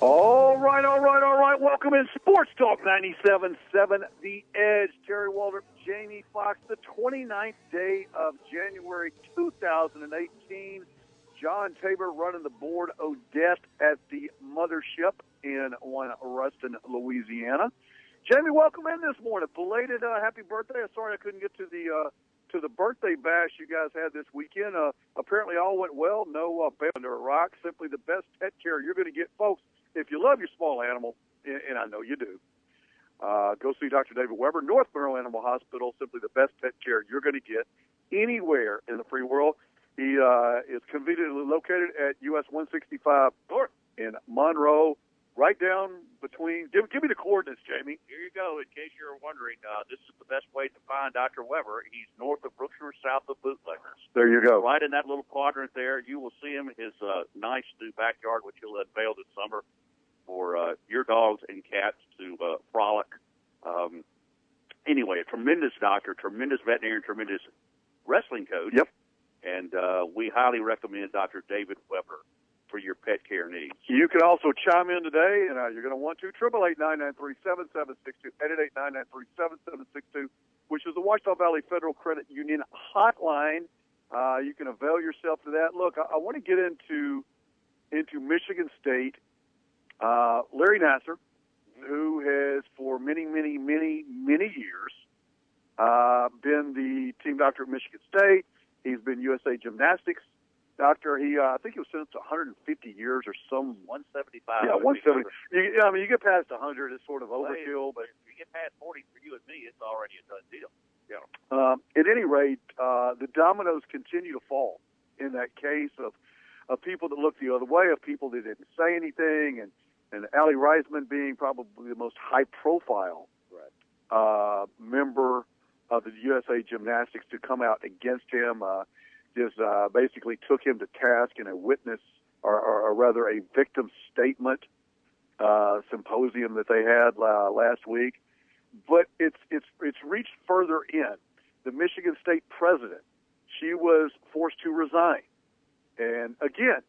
All right, all right, all right. Welcome in Sports Talk 97.7 The Edge. Terry Waldrop, Jamie Fox, the 29th day of January 2018. John Tabor running the board Odette at the mothership in one Ruston, Louisiana. Jamie, welcome in this morning. Belated uh, happy birthday. Sorry I couldn't get to the uh, to the birthday bash you guys had this weekend. Uh, apparently all went well. No uh, band under a rock. Simply the best pet care you're going to get, folks. If you love your small animal, and, I know you do, uh, go see Dr. David Weber, North Monroe Animal Hospital. Simply the best pet care you're going to get anywhere in the free world. He uh, is conveniently located at US 165 North in Monroe, right down between. Give, give me the coordinates, Jamie. Here you go. In case you're wondering, uh, this is the best way to find Dr. Weber. He's north of Brookshire, south of Bootleggers. There you go. Right in that little quadrant there, you will see him his uh, nice new backyard, which he'll unveil this summer for uh, your dogs and cats to uh, frolic. Um, anyway, a tremendous doctor, tremendous veterinarian, tremendous wrestling coach. Yep and uh, we highly recommend Dr. David Weber for your pet care needs. You can also chime in today, and uh, you're going to want to triple eight nine nine three seven seven six two eight eight nine nine three seven seven six two, which is the Ouachita Valley Federal Credit Union hotline. Uh, you can avail yourself to that. Look, I, I want to get into into Michigan State. Uh, Larry Nassar, who has for many, many, many, many years uh, been the team doctor at Michigan State He's been USA Gymnastics doctor. He, uh, I think he was sentenced to 150 years or some 175. Yeah, 170. You, I mean, you get past 100, it's sort of overkill. But if you get past 40 for you and me, it's already a done deal. Yeah. Um, at any rate, uh, the dominoes continue to fall in that case of of people that look the other way, of people that didn't say anything, and and Aly Raisman being probably the most high profile right. uh, member of the USA Gymnastics to come out against him. Uh, just uh, basically took him to task in a witness, or, or, or rather, a victim statement uh, symposium that they had uh, last week. But it's it's it's reached further in. The Michigan State president, she was forced to resign. And again,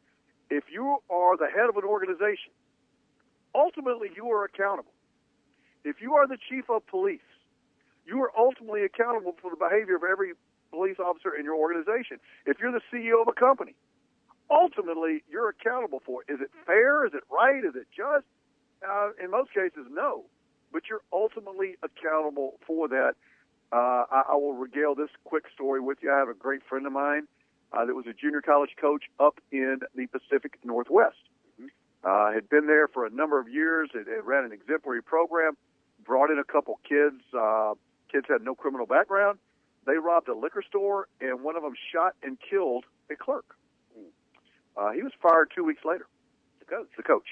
if you are the head of an organization, ultimately you are accountable. If you are the chief of police, you are ultimately accountable for the behavior of every police officer in your organization. If you're the CEO of a company, ultimately you're accountable for it. Is it fair? Is it right? Is it just? Uh, in most cases, no. But you're ultimately accountable for that. Uh, I, I will regale this quick story with you. I have a great friend of mine uh, that was a junior college coach up in the Pacific Northwest. Mm-hmm. Had been there for a number of years. It, it ran an exemplary program. Brought in a couple kids. Uh, kids had no criminal background. They robbed a liquor store, and one of them shot and killed a clerk. Uh, he was fired two weeks later. The coach. The coach.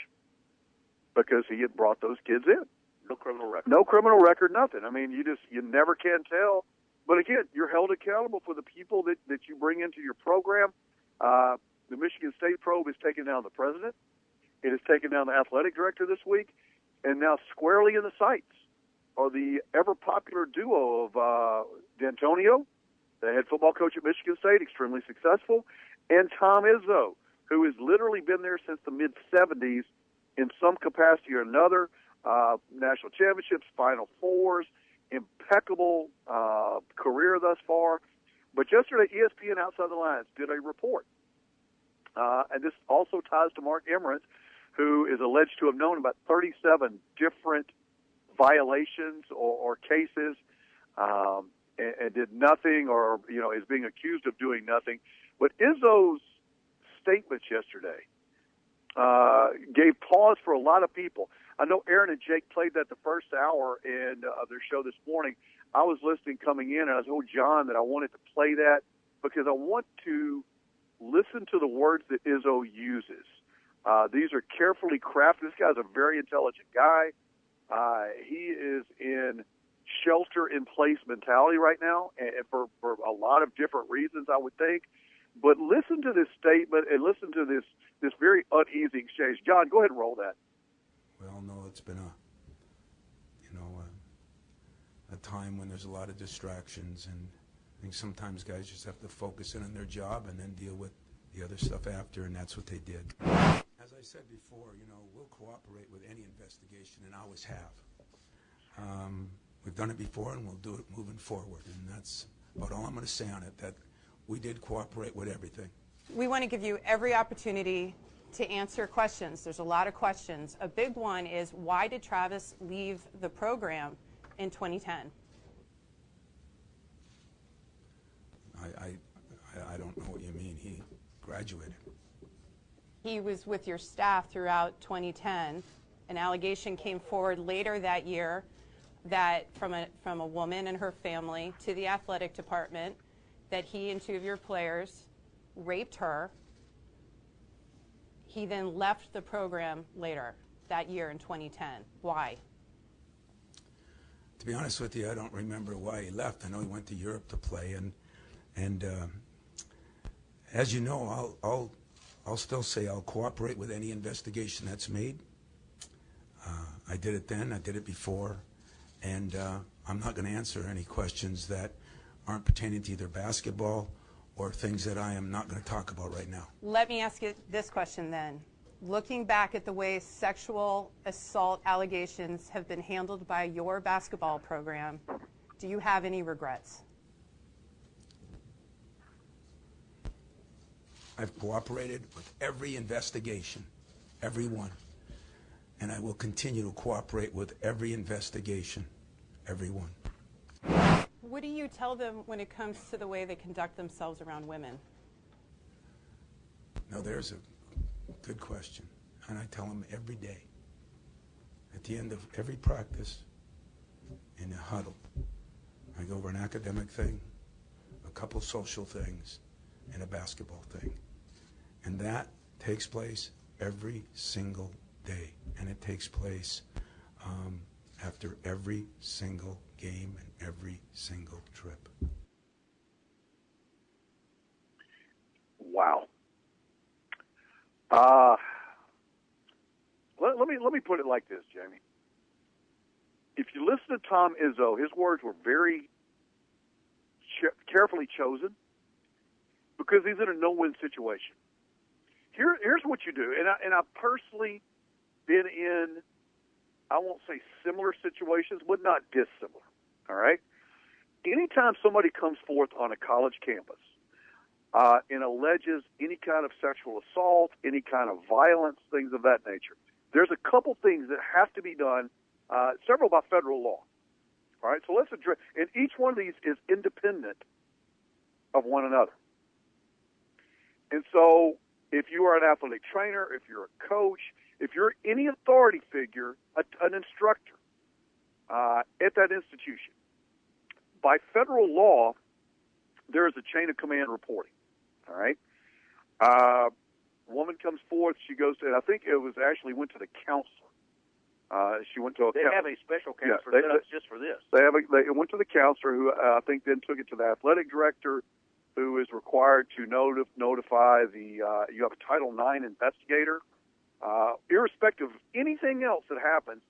Because he had brought those kids in. No criminal record. No criminal record, nothing. I mean, you just, you never can tell. But again, you're held accountable for the people that, that you bring into your program. Uh, the Michigan State probe has taken down the president. It has taken down the athletic director this week. And now squarely in the sights are the ever popular duo of uh, Dantonio, the head football coach at Michigan State, extremely successful, and Tom Izzo, who has literally been there since the mid 70s in some capacity or another. Uh, national championships, Final Fours, impeccable uh, career thus far. But yesterday, ESPN Outside the Lines did a report, uh, and this also ties to Mark Emmert, who is alleged to have known about 37 different violations or, or cases, um, and, and did nothing, or you know, is being accused of doing nothing. But Izzo's statements yesterday uh, gave pause for a lot of people. I know Aaron and Jake played that the first hour in uh, their show this morning. I was listening coming in, and I told John that I wanted to play that because I want to listen to the words that Izzo uses. Uh, these are carefully crafted. This guy's a very intelligent guy. Uh, he is in shelter in place mentality right now, and for, for a lot of different reasons, I would think. But listen to this statement and listen to this this very uneasy exchange. John, go ahead and roll that. We all know it's been a you know a, a time when there's a lot of distractions, and I think sometimes guys just have to focus in on their job and then deal with the other stuff after, and that's what they did. I said before, you know, we'll cooperate with any investigation and always have. Um, we've done it before and we'll do it moving forward, and that's about all I'm going to say on it. That we did cooperate with everything. We want to give you every opportunity to answer questions. There's a lot of questions. A big one is why did Travis leave the program in 2010? I, I, I don't know what you mean. He graduated. He was with your staff throughout 2010. An allegation came forward later that year that from a, from a woman and her family to the athletic department that he and two of your players raped her. He then left the program later that year in 2010. Why? To be honest with you, I don't remember why he left. I know he went to Europe to play, and and uh, as you know, I'll I'll I'll still say I'll cooperate with any investigation that's made. Uh, I did it then. I did it before, and uh, I'm not going to answer any questions that aren't pertaining to either basketball or things that I am not going to talk about right now. Let me ask you this question then. Looking back at the way sexual assault allegations have been handled by your basketball program, do you have any regrets? I've cooperated with every investigation, every one. And I will continue to cooperate with every investigation, every one. What do you tell them when it comes to the way they conduct themselves around women? Now, there's a good question. And I tell them every day, at the end of every practice, in a huddle, I go over an academic thing, a couple social things, and a basketball thing. And that takes place every single day. And it takes place um, after every single game and every single trip. Wow. Uh, let, let me let me put it like this, Jamie. If you listen to Tom Izzo, his words were very ch- carefully chosen because he's in a no-win situation. Here, here's what you do, and I, and I've personally been in, I won't say similar situations, but not dissimilar. All right. Anytime somebody comes forth on a college campus uh, and alleges any kind of sexual assault, any kind of violence, things of that nature, there's a couple things that have to be done, uh, several by federal law. All right, so let's address, and each one of these is independent of one another. And so, if you are an athletic trainer, if you're a coach, if you're any authority figure, a, an instructor uh, at that institution, by federal law, there is a chain of command reporting. All right. Uh, woman comes forth. She goes to. I think it was actually went to the counselor. Uh, she went to a. They coun- have a special Yeah, counselor they- just for this. They have. A, they went to the counselor, who uh, I think then took it to the athletic director, who is required to noti- notify the. Uh, you have a Title IX investigator. Uh, irrespective of anything else that happens,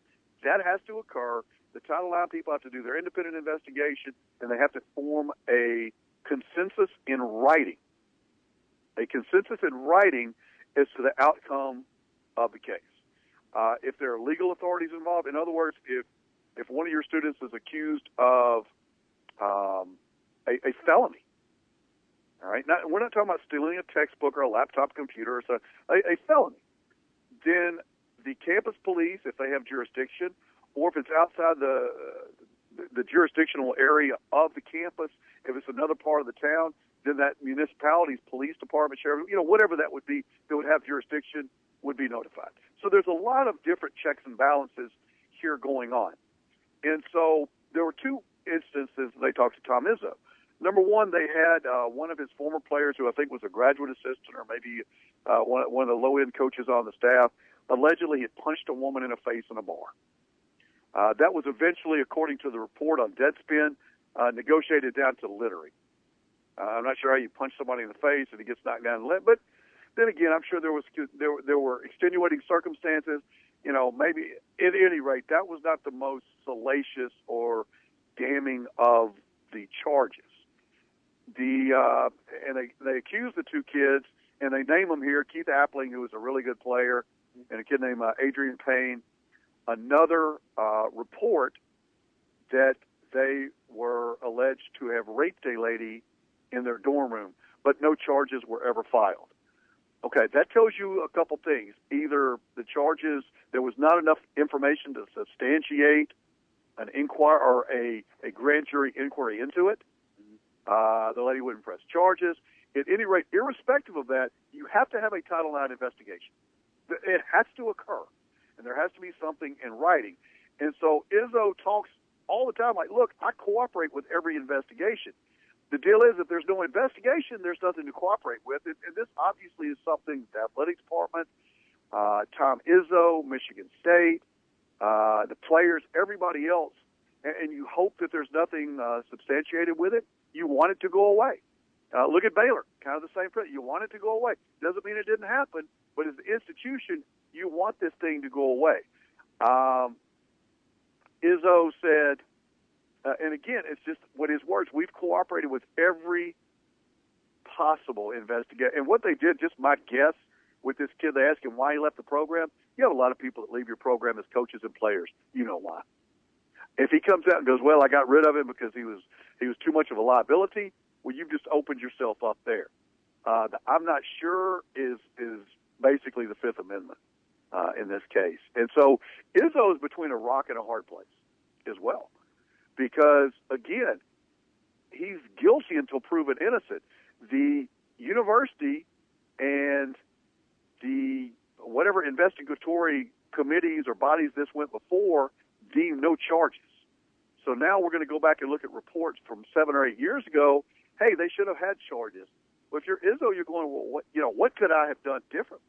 that has to occur. The Title IX people have to do their independent investigation, and they have to form a consensus in writing. A consensus in writing as to the outcome of the case. Uh, if there are legal authorities involved, in other words, if if one of your students is accused of um, a, a felony, all right, not, we're not talking about stealing a textbook or a laptop computer or so, a, a felony, then the campus police, if they have jurisdiction, or if it's outside the the jurisdictional area of the campus, if it's another part of the town, then that municipality's police department, sheriff, you know, whatever that would be, that would have jurisdiction would be notified. So there's a lot of different checks and balances here going on. And so there were two instances they talked to Tom Izzo. Number one, they had uh, one of his former players, who I think was a graduate assistant or maybe uh, one, one of the low end coaches on the staff, allegedly had punched a woman in the face in a bar. Uh, that was eventually, according to the report on Deadspin, uh, negotiated down to littering. Uh, I'm not sure how you punch somebody in the face and he gets knocked down, lit, but then again, I'm sure there was there there were extenuating circumstances. You know, maybe at any rate, that was not the most salacious or damning of the charges. The uh, and they they accused the two kids and they name them here: Keith Appling, who was a really good player, and a kid named uh, Adreian Payne. Another uh, report that they were alleged to have raped a lady in their dorm room, but no charges were ever filed. Okay, that tells you a couple things. Either the charges, there was not enough information to substantiate an inquiry or a, a grand jury inquiry into it. Uh, the lady wouldn't press charges. At any rate, irrespective of that, you have to have a Title IX investigation. It has to occur, and there has to be something in writing. And so Izzo talks all the time like, look, I cooperate with every investigation. The deal is, if there's no investigation, there's nothing to cooperate with. And, and this obviously is something the athletic department, uh, Tom Izzo, Michigan State, uh, the players, everybody else, and, and you hope that there's nothing uh, substantiated with it. You want it to go away. Uh, look at Baylor, kind of the same thing. You want it to go away. Doesn't mean it didn't happen, but as an institution, you want this thing to go away. Um, Izzo said, uh, and again, it's just what his words. We've cooperated with every possible investigation, and what they did, just my guess, with this kid, they asked him why he left the program. You have a lot of people that leave your program as coaches and players. You know why. If he comes out and goes, "Well, I got rid of him because he was he was too much of a liability," well, you've just opened yourself up there. Uh, the, I'm not sure is is basically the Fifth Amendment uh, in this case, and so Izzo is between a rock and a hard place as well, because again, he's guilty until proven innocent. The university and the whatever investigatory committees or bodies this went before deemed no charges. So now we're going to go back and look at reports from seven or eight years ago. Hey, they should have had charges. Well, if you're Izzo, you're going, well, what, you know, what could I have done different?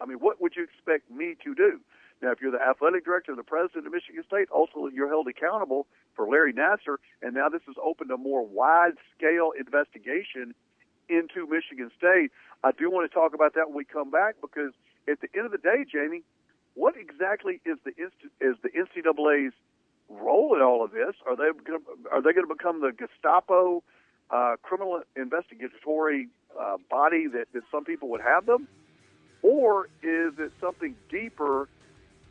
I mean, what would you expect me to do? Now, if you're the athletic director the president of Michigan State, ultimately you're held accountable for Larry Nassar. and now this has opened a more wide-scale investigation into Michigan State. I do want to talk about that when we come back because at the end of the day, Jamie, what exactly is the is the NCAA's role in all of this? Are they to, are they going to become the Gestapo uh, criminal investigatory uh, body that, that some people would have them, or is it something deeper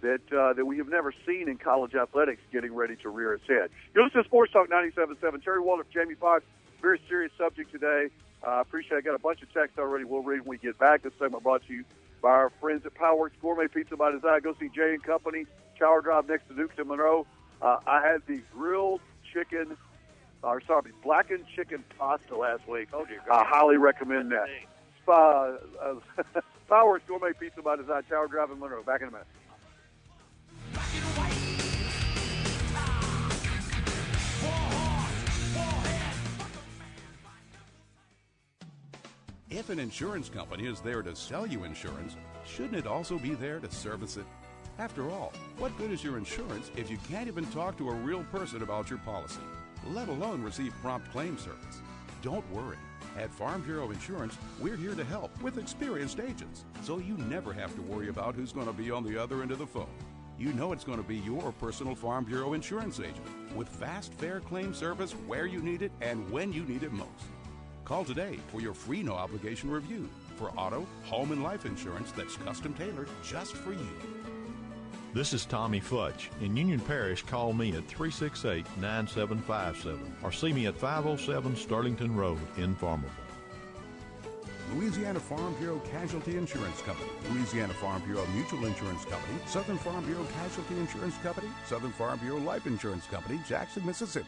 that uh, that we have never seen in college athletics getting ready to rear its head? You're listening to Sports Talk 97.7. Terry Waldrop, Jamie Foxx. Very serious subject today. I uh, appreciate. I got a bunch of texts already. We'll read when we get back. This segment brought to you by our friends at Powerworks Gourmet Pizza by Design. Go see Jay and Company, Tower Drive next to Duke's and Monroe. Uh, I had the grilled chicken, or sorry, blackened chicken pasta last week. Oh dear God. I highly recommend that. Uh, uh, Powerworks Gourmet Pizza by Design, Tower Drive in Monroe. Back in a minute. If an insurance company is there to sell you insurance, shouldn't it also be there to service it? After all, what good is your insurance if you can't even talk to a real person about your policy, let alone receive prompt claim service? Don't worry. At Farm Bureau Insurance, we're here to help with experienced agents, so you never have to worry about who's going to be on the other end of the phone. You know it's going to be your personal Farm Bureau insurance agent with fast, fair claim service where you need it and when you need it most. Call today for your free no obligation review for auto, home, and life insurance that's custom tailored just for you. This is Tommy Futch. In Union Parish, call me at 368 9757 or see me at 507 Sterlington Road in Farmerville. Louisiana Farm Bureau Casualty Insurance Company, Louisiana Farm Bureau Mutual Insurance Company, Southern Farm Bureau Casualty Insurance Company, Southern Farm Bureau Life Insurance Company, Jackson, Mississippi.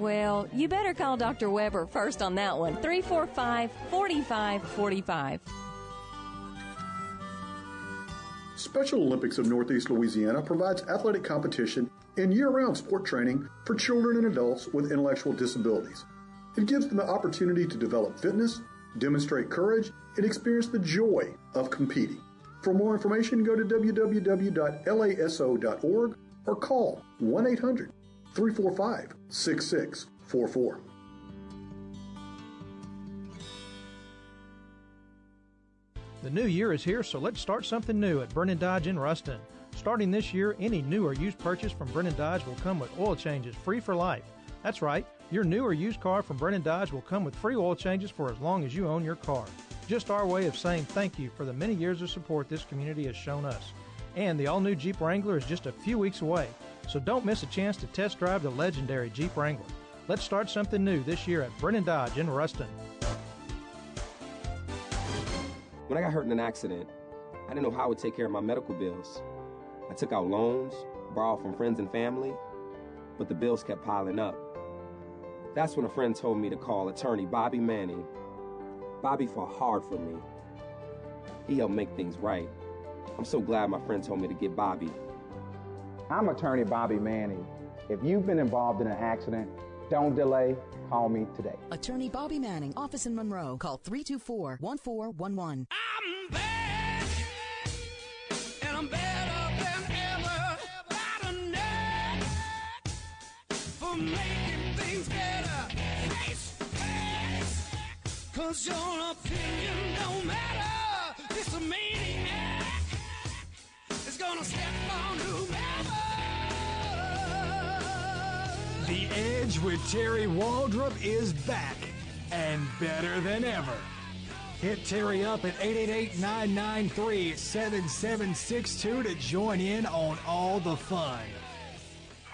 Well, you better call Dr. Weber first on that one. 345 4545. Special Olympics of Northeast Louisiana provides athletic competition and year round sport training for children and adults with intellectual disabilities. It gives them the opportunity to develop fitness, demonstrate courage, and experience the joy of competing. For more information, go to www.laso.org or call 1 800 345 6644. The new year is here, so let's start something new at Brennan Dodge in Ruston. Starting this year, any new or used purchase from Brennan Dodge will come with oil changes free for life. That's right, your new or used car from Brennan Dodge will come with free oil changes for as long as you own your car. Just our way of saying thank you for the many years of support this community has shown us. And the all new Jeep Wrangler is just a few weeks away, so don't miss a chance to test drive the legendary Jeep Wrangler. Let's start something new this year at Brennan Dodge in Ruston. When I got hurt in an accident, I didn't know how I would take care of my medical bills. I took out loans, borrowed from friends and family, but the bills kept piling up. That's when a friend told me to call attorney Bobby Manning. Bobby fought hard for me. He helped make things right. I'm so glad my friend told me to get Bobby. I'm attorney Bobby Manning. If you've been involved in an accident, don't delay. Call me today. Attorney Bobby Manning, office in Monroe. Call 324 1411. I'm back, and I'm better than ever. Got a nut for making things better. Face, face, cause your opinion don't matter. This maniac is gonna step on whomever. The Edge with Terry Waldrop is back and better than ever. Hit Terry up at 888-993-7762 to join in on all the fun.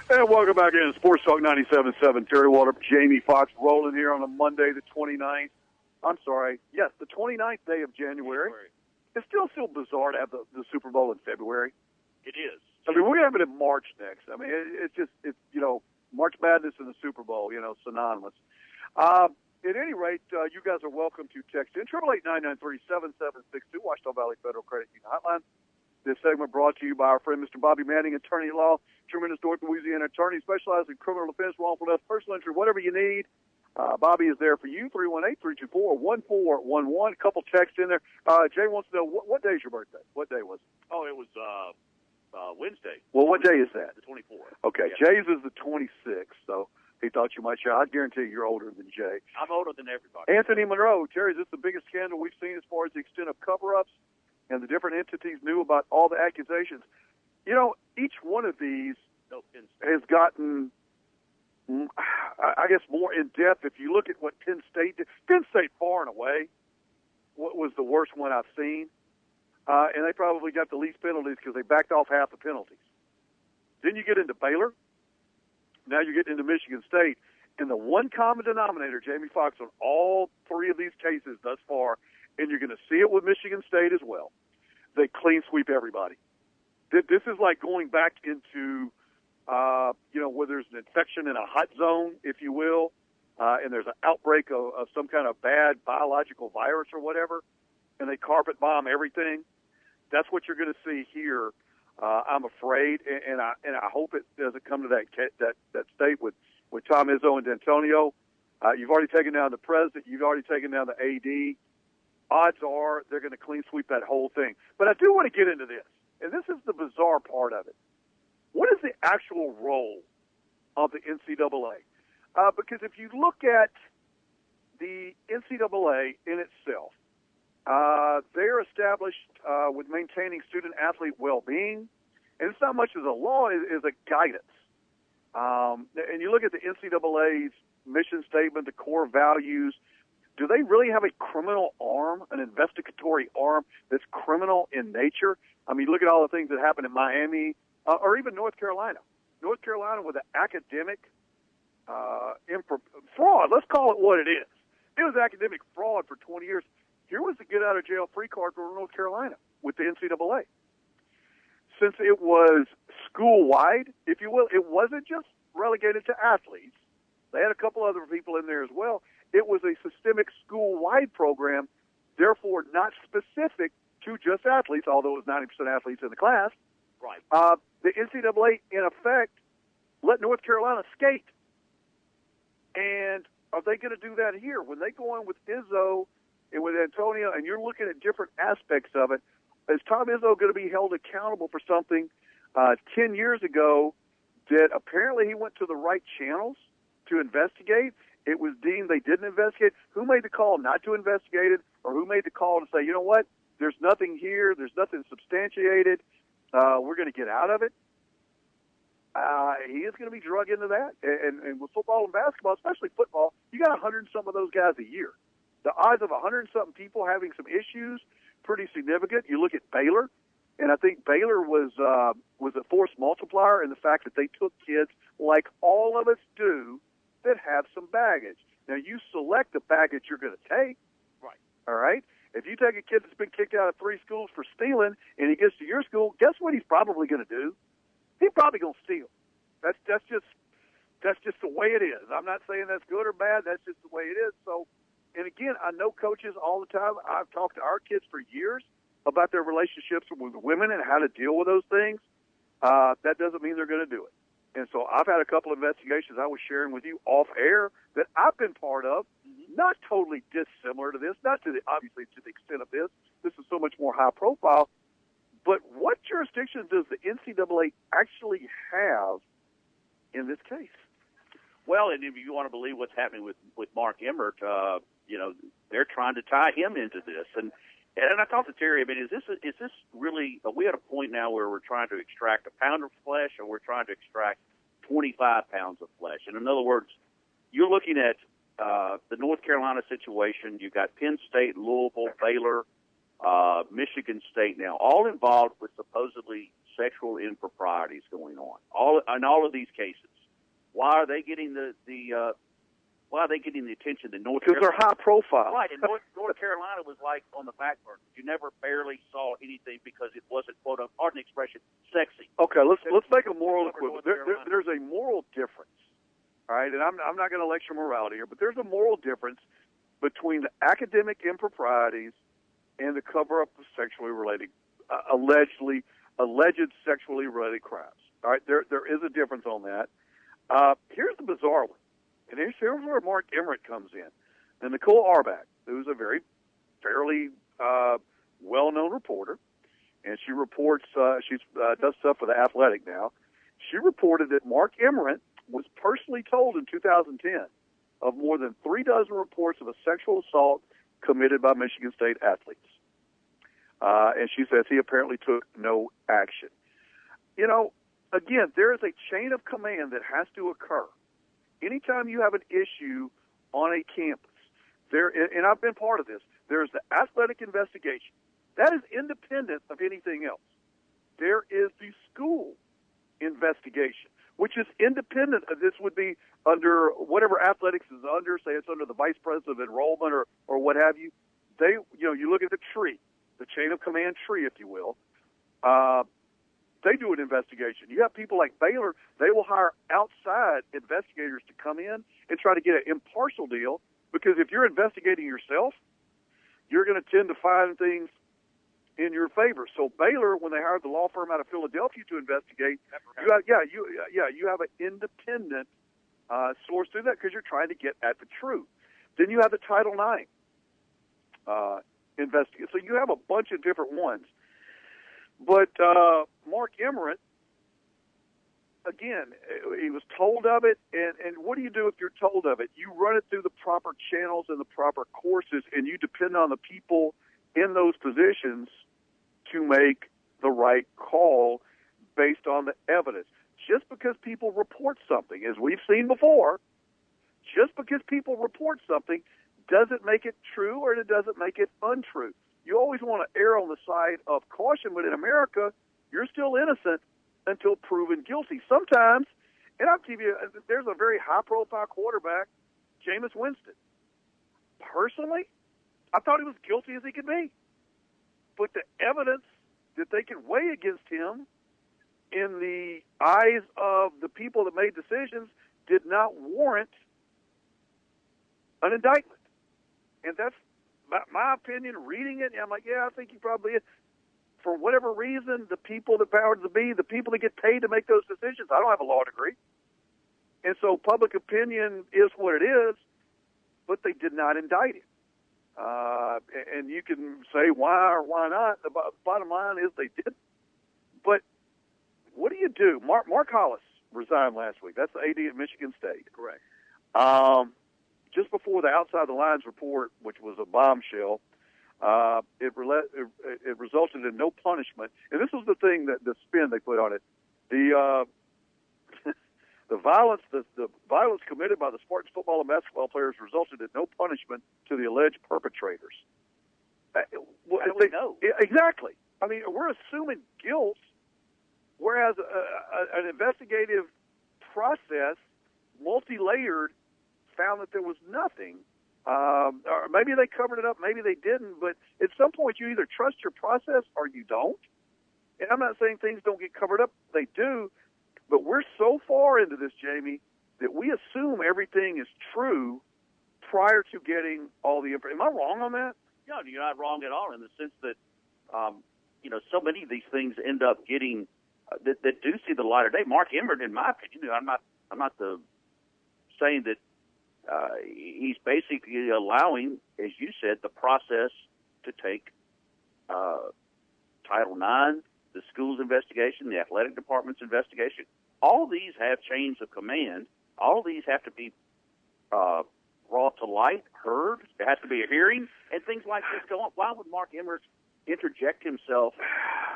And welcome back in Sports Talk 97.7. Terry Waldrop, Jamie Fox rolling here on a Monday, the 29th. I'm sorry. Yes, the 29th day of January. It's still still bizarre to have the, the Super Bowl in February. It is. I mean, we're having it in March next. I mean, it, it's just, it's, you know, March Madness and the Super Bowl, you know, synonymous. Um, at any rate, uh, you guys are welcome to text in triple eight nine nine three seven seven six two Ouachita Valley Federal Credit Union Hotline. This segment brought to you by our friend Mr. Bobby Manning, attorney at law, tremendous North Louisiana attorney, specialized in criminal defense, wrongful death, personal injury, whatever you need. Uh, Bobby is there for you. Three one eight three two four one four one one. Couple texts in there. Uh, Jay wants to know what, what day is your birthday? What day was it? Oh, it was uh, uh, Wednesday. Well, what day is that? The 24th. Okay, Yeah. Jay's is the 26th, so he thought you might. I guarantee you're older than Jay. I'm older than everybody. Anthony Monroe, Terry, is this the biggest scandal we've seen as far as the extent of cover-ups and the different entities knew about all the accusations? You know, each one of these No, has gotten, I I guess, more in depth. If you look at what Penn State did, Penn State far and away what was the worst one I've seen, uh, and they probably got the least penalties because they backed off half the penalties. Then you get into Baylor. Now you get into Michigan State, and the one common denominator, Jamie Fox, on all three of these cases thus far, and you're going to see it with Michigan State as well. They clean sweep everybody. This is like going back into, uh, you know, where there's an infection in a hot zone, if you will, uh, and there's an outbreak of, of some kind of bad biological virus or whatever, and they carpet bomb everything. That's what you're going to see here. Uh, I'm afraid, and, and I and I hope it doesn't come to that that that state with with Tom Izzo and Dantonio. Uh, you've already taken down the president. You've already taken down the AD. Odds are they're going to clean sweep that whole thing. But I do want to get into this, and this is the bizarre part of it. What is the actual role of the NCAA? Uh, because if you look at the NCAA in itself, Uh, they're established uh, with maintaining student athlete well being, and it's not much as a law as, as a guidance. Um, and you look at the NCAA's mission statement, the core values. Do they really have a criminal arm, an investigatory arm that's criminal in nature? I mean, look at all the things that happened in Miami uh, or even North Carolina. North Carolina with an academic uh, fraud. Let's call it what it is. It was academic fraud for 20 years. Here was the get out of jail free card for North Carolina with the NCAA. Since it was school wide, if you will, it wasn't just relegated to athletes. They had a couple other people in there as well. It was a systemic school wide program, therefore not specific to just athletes, although it was 90% athletes in the class. Right. Uh, the NCAA, in effect, let North Carolina skate. And are they going to do that here? When they go in with Izzo and with Antonio, and you're looking at different aspects of it, is Tom Izzo going to be held accountable for something uh, 10 years ago that apparently he went to the right channels to investigate? It was deemed they didn't investigate. Who made the call not to investigate it, or who made the call to say, you know what, there's nothing here, there's nothing substantiated, uh, we're going to get out of it? Uh, he is going to be drug into that. And, and with football and basketball, especially football, you got a hundred some of those guys a year. The odds of a hundred and something people having some issues pretty significant. You look at Baylor, and I think Baylor was uh, was a force multiplier in the fact that they took kids like all of us do that have some baggage. Now you select the baggage you're going to take. Right. All right. If you take a kid that's been kicked out of three schools for stealing, and he gets to your school, guess what he's probably going to do? He's probably going to steal. That's that's just that's just the way it is. I'm not saying that's good or bad. That's just the way it is. So, and again, I know coaches all the time. I've talked to our kids for years about their relationships with women and how to deal with those things. Uh, that doesn't mean they're going to do it. And so I've had a couple of investigations I was sharing with you off air that I've been part of, not totally dissimilar to this, not to the, obviously to the extent of this. This is so much more high profile. But what jurisdiction does the NCAA actually have in this case? Well, and if you want to believe what's happening with with Mark Emmert, uh, you know, they're trying to tie him into this. And and I talked to Terry. I mean, is this is this really? Are we at a point now where we're trying to extract a pound of flesh, or we're trying to extract 25 pounds of flesh? And in other words, you're looking at uh, the North Carolina situation. You've got Penn State, Louisville, Baylor, uh, Michigan State now, all involved with supposedly sexual improprieties going on. All in all of these cases. Why are they getting the the uh, why are they getting the attention that North Because they're high profile. Right, and North, North Carolina was like on the back burner. You never barely saw anything because it wasn't quote unquote, pardon the expression, sexy. Okay, let's let's make a moral equivalent. There, there, there's a moral difference, all right? And I'm I'm not going to lecture morality here, but there's a moral difference between the academic improprieties and the cover up of sexually related, uh, allegedly alleged sexually related crimes. All right, there there is a difference on that. Uh, here's the bizarre one, and here's, where Mark Emmert comes in, and Nicole Auerbach, who's a very fairly uh, well-known reporter, and she reports. Uh, she uh, does stuff for the Athletic now. She reported that Mark Emmert was personally told in 2010 of more than three dozen reports of a sexual assault committed by Michigan State athletes. Uh, and she says he apparently took no action. You know, again, there is a chain of command that has to occur. Anytime you have an issue on a campus, there, and I've been part of this, there's the athletic investigation. That is independent of anything else. There is the school investigation, which is independent of this would be under whatever athletics is under, say it's under the vice president of enrollment or, or what have you. They, you know, you look at the tree, the chain of command tree, if you will. Uh, they do an investigation. You have people like Baylor, they will hire outside investigators to come in and try to get an impartial deal because if you're investigating yourself, you're going to tend to find things in your favor. So Baylor, when they hired the law firm out of Philadelphia to investigate, you have, yeah, you yeah, you have an independent uh, source through that because you're trying to get at the truth. Then you have the Title IX uh, investigate. So you have a bunch of different ones. But uh, Mark Emmert, again, he was told of it, and, and what do you do if you're told of it? You run it through the proper channels and the proper courses, and you depend on the people in those positions to make the right call based on the evidence. Just because people report something, as we've seen before, just because people report something doesn't make it true or it doesn't make it untrue. You always want to err on the side of caution, but in America, you're still innocent until proven guilty. Sometimes, and I'll give you, there's a very high profile quarterback, Jameis Winston. Personally, I thought he was guilty as he could be. But the evidence that they could weigh against him in the eyes of the people that made decisions did not warrant an indictment. And that's my, my opinion. Reading it, I'm like, yeah, I think he probably is. For whatever reason, the people that power to be, the people that get paid to make those decisions, I don't have a law degree. And so public opinion is what it is, but they did not indict him. Uh, and you can say why or why not. The bottom line is they did. But what do you do? Mark, Mark Hollis resigned last week. That's the AD at Michigan State. Correct. Um, just before the outside the lines report, which was a bombshell, uh, it, rela- it, it resulted in no punishment. And this was the thing that the spin they put on it. The uh, the violence the, the violence committed by the Spartans football and basketball players resulted in no punishment to the alleged perpetrators. Uh, well, How do we know? Exactly. I mean, we're assuming guilt, whereas a, a, an investigative process, multi-layered, found that there was nothing. Um, or maybe they covered it up, maybe they didn't. But at some point, you either trust your process or you don't. And I'm not saying things don't get covered up; they do. But we're so far into this, Jamie, that we assume everything is true prior to getting all the information. Am I wrong on that? No, you're not wrong at all in the sense that, um, you know, so many of these things end up getting uh, that, that do see the light of day. Mark Emmert, in my opinion, I'm not, I'm not the saying that uh, he's basically allowing, as you said, the process to take uh, Title IX, the school's investigation, the athletic department's investigation. All these have chains of command. All these have to be uh, brought to light, heard. There has to be a hearing, and things like this go on. Why would Mark Emmert interject himself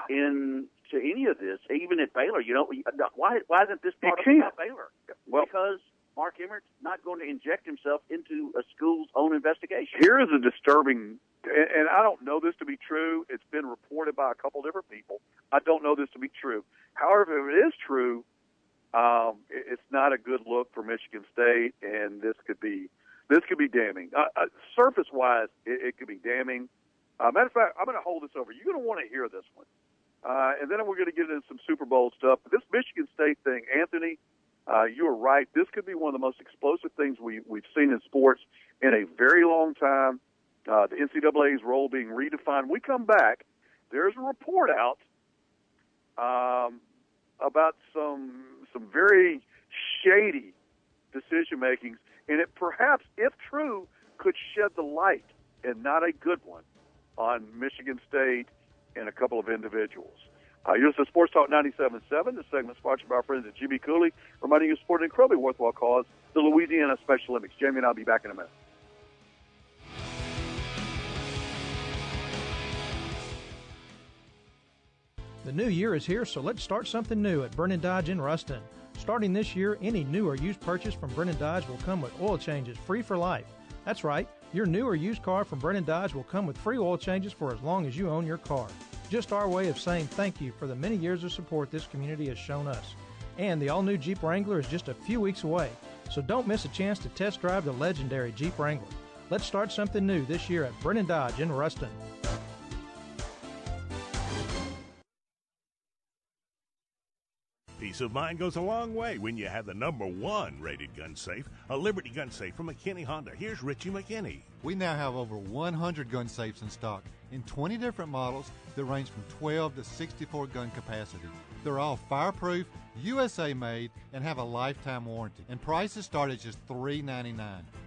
into any of this, even at Baylor? You know, why why isn't this part of Baylor? Well, because Mark Emmert's not going to inject himself into a school's own investigation. Here is a disturbing, and I don't know this to be true. It's been reported by a couple different people. I don't know this to be true. However, if it is true, um, it's not a good look for Michigan State, and this could be this could be damning. Uh, uh, surface wise, it, it could be damning. Uh, matter of fact, I'm going to hold this over. You're going to want to hear this one, uh, and then we're going to get into some Super Bowl stuff. But this Michigan State thing, Anthony, uh, you are right. This could be one of the most explosive things we, we've seen in sports in a very long time. Uh, the NCAA's role being redefined. We come back. There's a report out um, about some some very shady decision makings, and it perhaps, if true, could shed the light, and not a good one, on Michigan State and a couple of individuals. Uh, you're listening to Sports Talk 97.7. This segment sponsored by our friends at Jimmy Cooley, reminding you of support an incredibly worthwhile cause, the Louisiana Special Olympics. Jamie and I'll be back in a minute. The new year is here, so let's start something new at Brennan Dodge in Ruston. Starting this year, any new or used purchase from Brennan Dodge will come with oil changes free for life. That's right, your new or used car from Brennan Dodge will come with free oil changes for as long as you own your car. Just our way of saying thank you for the many years of support this community has shown us. And the all new Jeep Wrangler is just a few weeks away, so don't miss a chance to test drive the legendary Jeep Wrangler. Let's start something new this year at Brennan Dodge in Ruston. Peace of mind goes a long way when you have the number one rated gun safe, a Liberty gun safe from McKinney Honda. Here's Richie McKinney. We now have over 100 gun safes in stock in 20 different models that range from 12 to 64 gun capacity. They're all fireproof, USA made, and have a lifetime warranty. And prices start at just $3.99.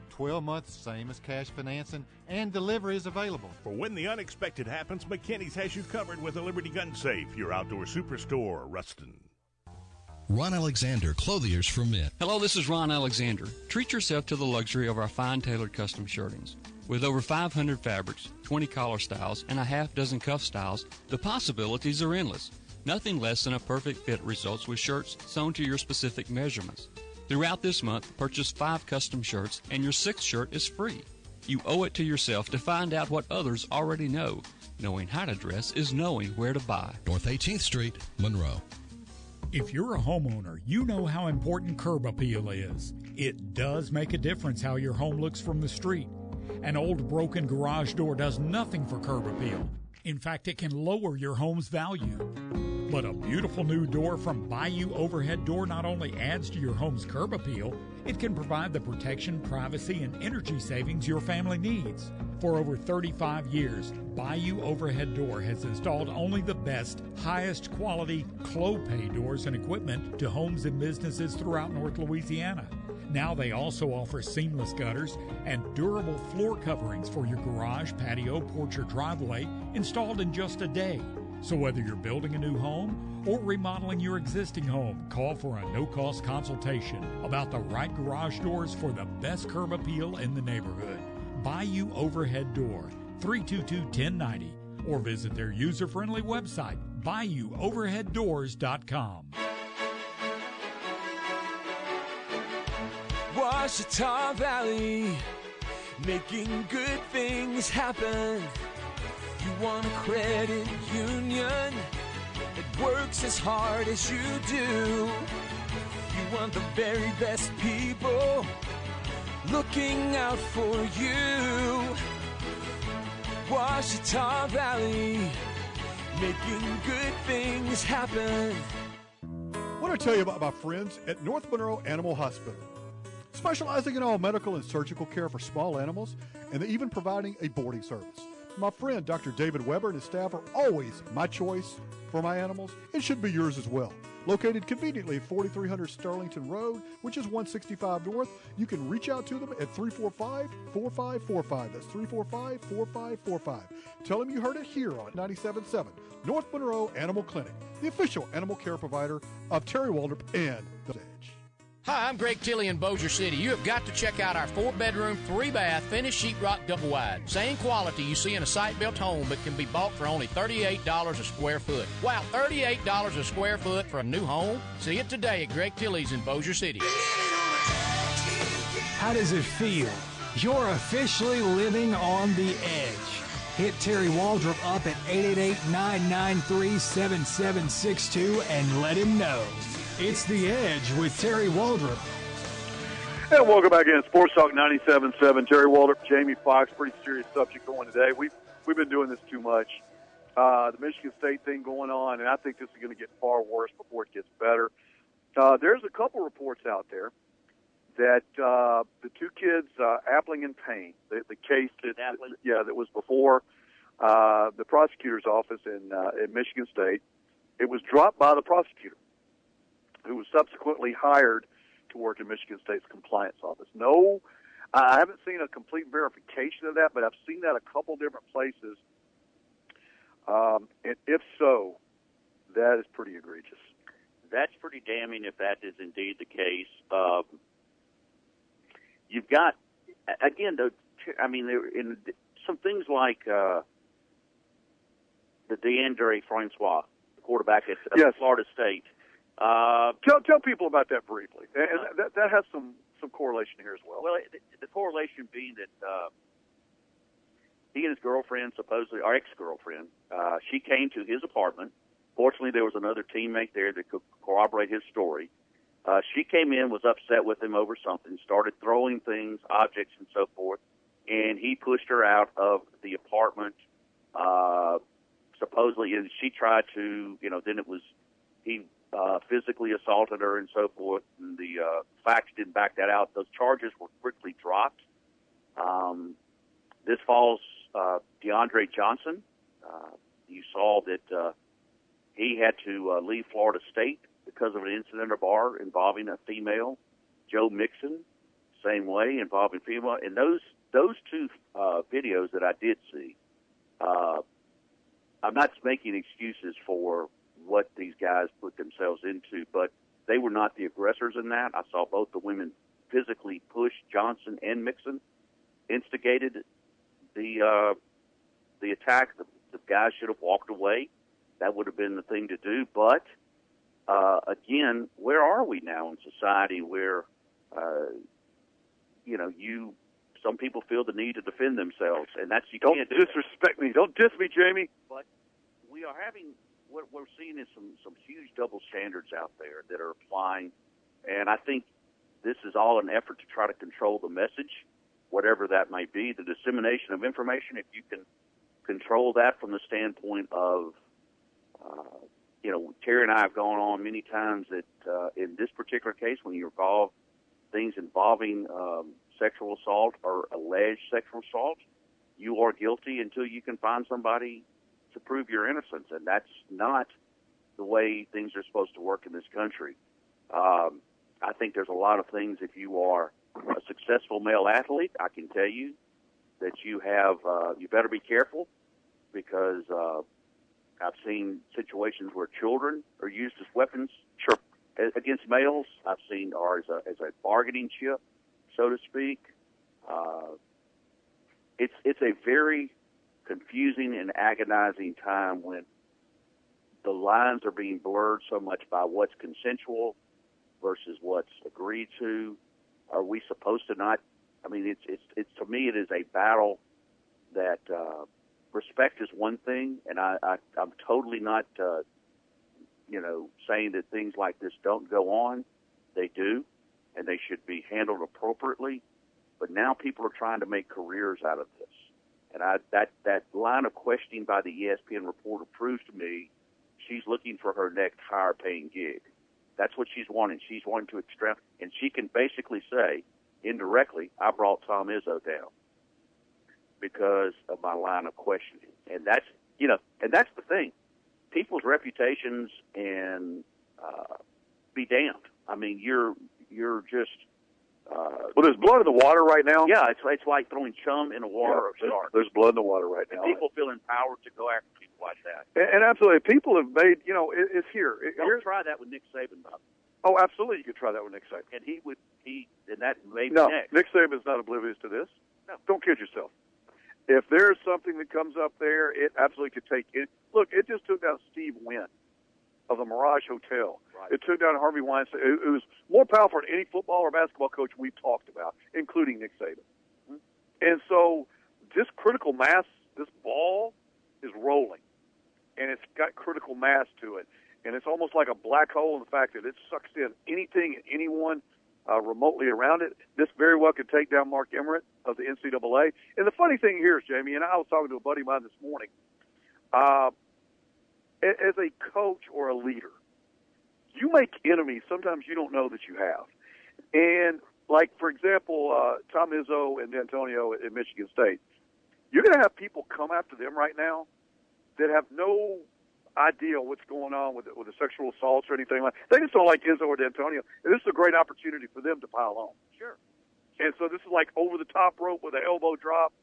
12 months, same as cash financing, and delivery is available. For when the unexpected happens, McKinney's has you covered with a Liberty Gun Safe, your outdoor superstore, Ruston. Ron Alexander, Clothiers for Men. Hello, this is Ron Alexander. Treat yourself to the luxury of our fine tailored custom shirtings. With over 500 fabrics, 20 collar styles, and a half dozen cuff styles, the possibilities are endless. Nothing less than a perfect fit results with shirts sewn to your specific measurements. Throughout this month, purchase five custom shirts and your sixth shirt is free. You owe it to yourself to find out what others already know. Knowing how to dress is knowing where to buy. North 18th Street, Monroe. If you're a homeowner, you know how important curb appeal is. It does make a difference how your home looks from the street. An old broken garage door does nothing for curb appeal. In fact, it can lower your home's value. But a beautiful new door from Bayou Overhead Door not only adds to your home's curb appeal, it can provide the protection, privacy, and energy savings your family needs. For over 35 years, Bayou Overhead Door has installed only the best, highest quality Clopay doors and equipment to homes and businesses throughout North Louisiana. Now they also offer seamless gutters and durable floor coverings for your garage, patio, porch, or driveway installed in just a day. So whether you're building a new home or remodeling your existing home, call for a no-cost consultation about the right garage doors for the best curb appeal in the neighborhood. Bayou Overhead Door, 322-1090, or visit their user-friendly website, bayouoverheaddoors.com. Ouachita Valley, making good things happen. You want a credit union that works as hard as you do. You want the very best people looking out for you. Ouachita Valley, making good things happen. I want to tell you about my friends at North Monroe Animal Hospital. Specializing in all medical and surgical care for small animals, and even providing a boarding service. My friend Dr. David Weber and his staff are always my choice for my animals. It should be yours as well. Located conveniently at 4300 Sterlington Road, which is 165 North, you can reach out to them at 345 4545. That's 345 4545. Tell them you heard it here on 97.7 North Monroe Animal Clinic, the official animal care provider of Terry Waldrop and the. Hi, I'm Greg Tilley in Bossier City. You have got to check out our four bedroom, three bath, finished sheetrock double wide. Same quality you see in a site built home, but can be bought for only $38 a square foot. Wow, $38 a square foot for a new home? See it today at Greg Tilley's in Bossier City. How does it feel? You're officially living on the edge. Hit Terry Waldrop up at 888-993-7762 and let him know. It's The Edge with Terry Waldrop. And welcome back in Sports Talk 97.7. Terry Waldrop, Jamie Fox. Pretty serious subject going today. We've, we've been doing this too much. Uh, the Michigan State thing going on, and I think this is going to get far worse before it gets better. Uh, there's a couple reports out there that uh, the two kids, uh, Appling and Payne, the, the case that, yeah, that was before uh, the prosecutor's office in uh, in Michigan State, it was dropped by the prosecutor, who was subsequently hired to work in Michigan State's compliance office. No, I haven't seen a complete verification of that, but I've seen that a couple different places. Um, and if so, that is pretty egregious. That's pretty damning if that is indeed the case. Um, you've got again, though. I mean, there in some things like uh, the DeAndre Francois, the quarterback at, at Yes. Florida State. Uh, Tell tell people about that briefly, and and that, that has some some correlation here as well. Well, it, the correlation being that uh, he and his girlfriend, supposedly, or ex-girlfriend, uh, she came to his apartment. Fortunately, there was another teammate there that could corroborate his story. Uh, she came in, was upset with him over something, started throwing things, objects, and so forth, and he pushed her out of the apartment. Uh, supposedly, and she tried to, you know, then it was he uh, physically assaulted her and so forth. And the uh, facts didn't back that out. Those charges were quickly dropped. Um, this falls uh, DeAndre Johnson. Uh, you saw that uh, he had to uh, leave Florida State because of an incident at a bar involving a female. Joe Mixon, same way, involving female. And those those two uh, videos that I did see, uh, I'm not making excuses for what these guys put themselves into, but they were not the aggressors in that. I saw both the women physically push Johnson and Mixon, instigated the uh, the attack. The, the guy should have walked away. That would have been the thing to do. But uh, again, where are we now in society where uh, you know you some people feel the need to defend themselves, and that's you Don't can't do disrespect me. Don't diss me, Jamie. But we are having what we're seeing is some some huge double standards out there that are applying, and I think this is all an effort to try to control the message, whatever that may be, the dissemination of information. If you can control that from the standpoint of, uh, you know, Terry and I have gone on many times that uh, in this particular case, when you involve things involving um, sexual assault or alleged sexual assault, you are guilty until you can find somebody to prove your innocence, and that's not the way things are supposed to work in this country. Um, I think there's a lot of things. If you are a successful male athlete, I can tell you that you have uh, you better be careful because uh, I've seen situations where children are used as weapons against males. I've seen or as a, as a bargaining chip, so to speak. Uh, it's it's a very confusing and agonizing time when the lines are being blurred so much by what's consensual versus what's agreed to. Are we supposed to not? I mean, it's it's it's to me it is a battle that uh, respect is one thing, and I, I I'm totally not uh, you know saying that things like this don't go on. They do, and they should be handled appropriately. But now people are trying to make careers out of this, and I that that line of questioning by the ESPN reporter proves to me she's looking for her next higher paying gig. That's what she's wanting. She's wanting to extract, and she can basically say indirectly, "I brought Tom Izzo down because of my line of questioning," and that's you know, and that's the thing. People's reputations and uh, be damned. I mean, you're you're just. Uh, Well, there's blood in the water right now. yeah, it's it's like throwing chum in a water Yeah, of there's- sharks. There's blood in the water right now. And people feel empowered to go after people like that. And, and absolutely, people have made. You know, it, it's here. It, Don't here's, try that with Nick Saban, Bob. oh, absolutely, you could try that with Nick Saban. And he would he and that may No, next. Nick Saban's not oblivious to this. No. Don't kid yourself. If there's something that comes up there, it absolutely could take it. Look, it just took out Steve Wynn of the Mirage Hotel. It took down Harvey Weinstein. It, it was more powerful than any football or basketball coach we've talked about, including Nick Saban. And so, this critical mass, this ball is rolling, and it's got critical mass to it, and it's almost like a black hole in the fact that it sucks in anything and anyone uh, remotely around it. This very well could take down Mark Emmert of the NCAA. And the funny thing here is, Jamie, and I was talking to a buddy of mine this morning. Uh, as a coach or a leader, you make enemies sometimes you don't know that you have. And like for example, uh, Tom Izzo and Dantonio at Michigan State, you're going to have people come after them right now that have no idea what's going on with with the sexual assaults or anything like. They just don't like Izzo or Dantonio, and this is a great opportunity for them to pile on. Sure. And so this is like over the top rope with an elbow drop.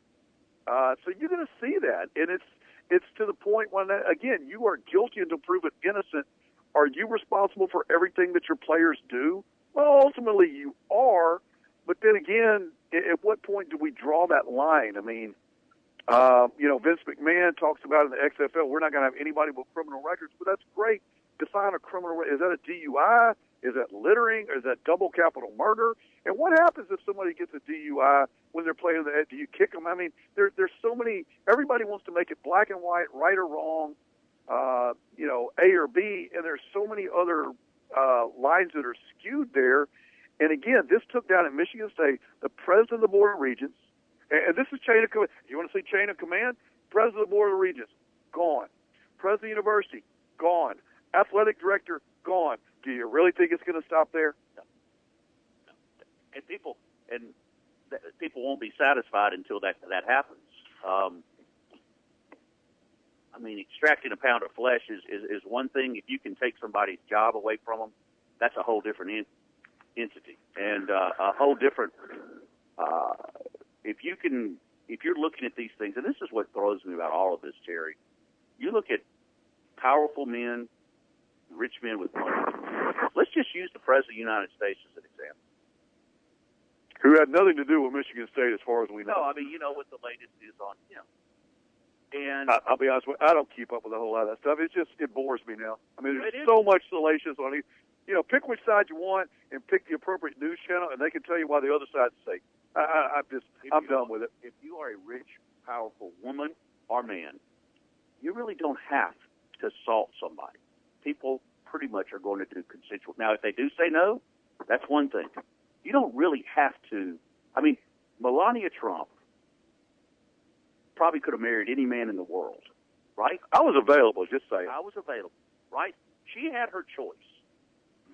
Uh, so you're going to see that, and it's it's to the point when again you are guilty until proven innocent. Are you responsible for everything that your players do? Well, ultimately you are, but then again, at, at what point do we draw that line? I mean, uh, you know, Vince McMahon talks about in the XFL, we're not going to have anybody with criminal records, but that's great. Define a criminal. Is that a DUI? Is that littering? Or is that double capital murder? And what happens if somebody gets a DUI when they're playing the? Do you kick them? I mean, there, there's so many. Everybody wants to make it black and white, right or wrong, uh, you know, A or B, and there's so many other uh, lines that are skewed there. And again, this took down at Michigan State the president of the Board of Regents, and, and this is chain of command. You want to see chain of command? President of the Board of Regents, gone. President of the University, gone. Athletic director, gone. Do you really think it's going to stop there? and people and th- people won't be satisfied until that that happens. Um, I mean, extracting a pound of flesh is, is is one thing. If you can take somebody's job away from them, that's a whole different in, entity and uh, a whole different. Uh, if you can, if you're looking at these things, and this is what throws me about all of this, Terry. You look at powerful men, rich men with money. Let's just use the president of the United States as an example who had nothing to do with Michigan State as far as we know. No, I mean, you know what the latest is on him. And I, I'll be honest with you, I don't keep up with a whole lot of that stuff. It's just it bores me now. I mean, there's so much salacious on it. You know, pick which side you want and pick the appropriate news channel, and they can tell you why the other side's safe. I, I, I'm just, If I'm done are- with it. If you are a rich, powerful woman or man, you really don't have to assault somebody. People pretty much are going to do consensual. Now, if they do say no, that's one thing. You don't really have to. I mean, Melania Trump probably could have married any man in the world, right? I was available, just saying. I was available, right? She had her choice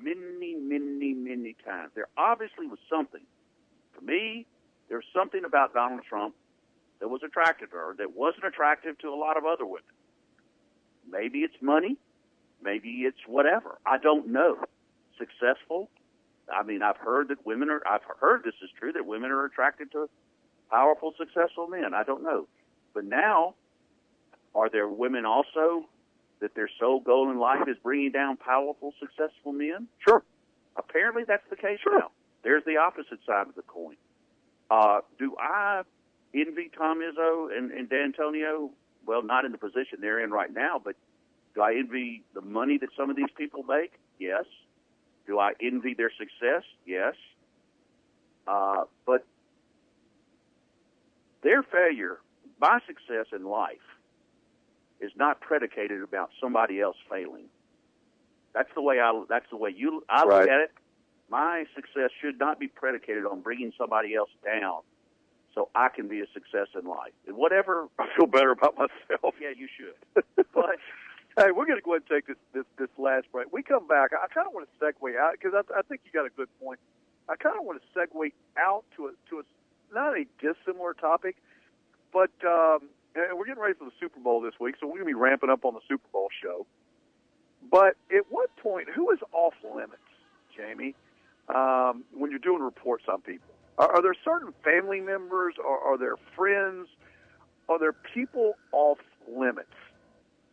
many, many, many times. There obviously was something. For me, there was something about Donald Trump that was attractive to her that wasn't attractive to a lot of other women. Maybe it's money. Maybe it's whatever. I don't know. Successful. I mean, I've heard that women are, I've heard this is true, that women are attracted to powerful, successful men. I don't know. But now, are there women also that their sole goal in life is bringing down powerful, successful men? Sure. Apparently that's the case now. There's the opposite side of the coin. Uh, do I envy Tom Izzo and, and Dantonio? Well, not in the position they're in right now, but do I envy the money that some of these people make? Yes. Do I envy their success? Yes. Uh, but their failure, my success in life, is not predicated about somebody else failing. That's the way I. That's the way you. I look Right. at it. My success should not be predicated on bringing somebody else down, so I can be a success in life. And whatever. I feel better about myself. Yeah, you should. But Hey, we're going to go ahead and take this this, this last break. We come back. I kind of want to segue out because I, I think you got a good point. I kind of want to segue out to a to a not a dissimilar topic, but um, and we're getting ready for the Super Bowl this week, so we're going to be ramping up on the Super Bowl show. But at what point, who is off limits, Jamie? Um, when you're doing reports on people, are, are there certain family members, or are there friends, are there people off limits?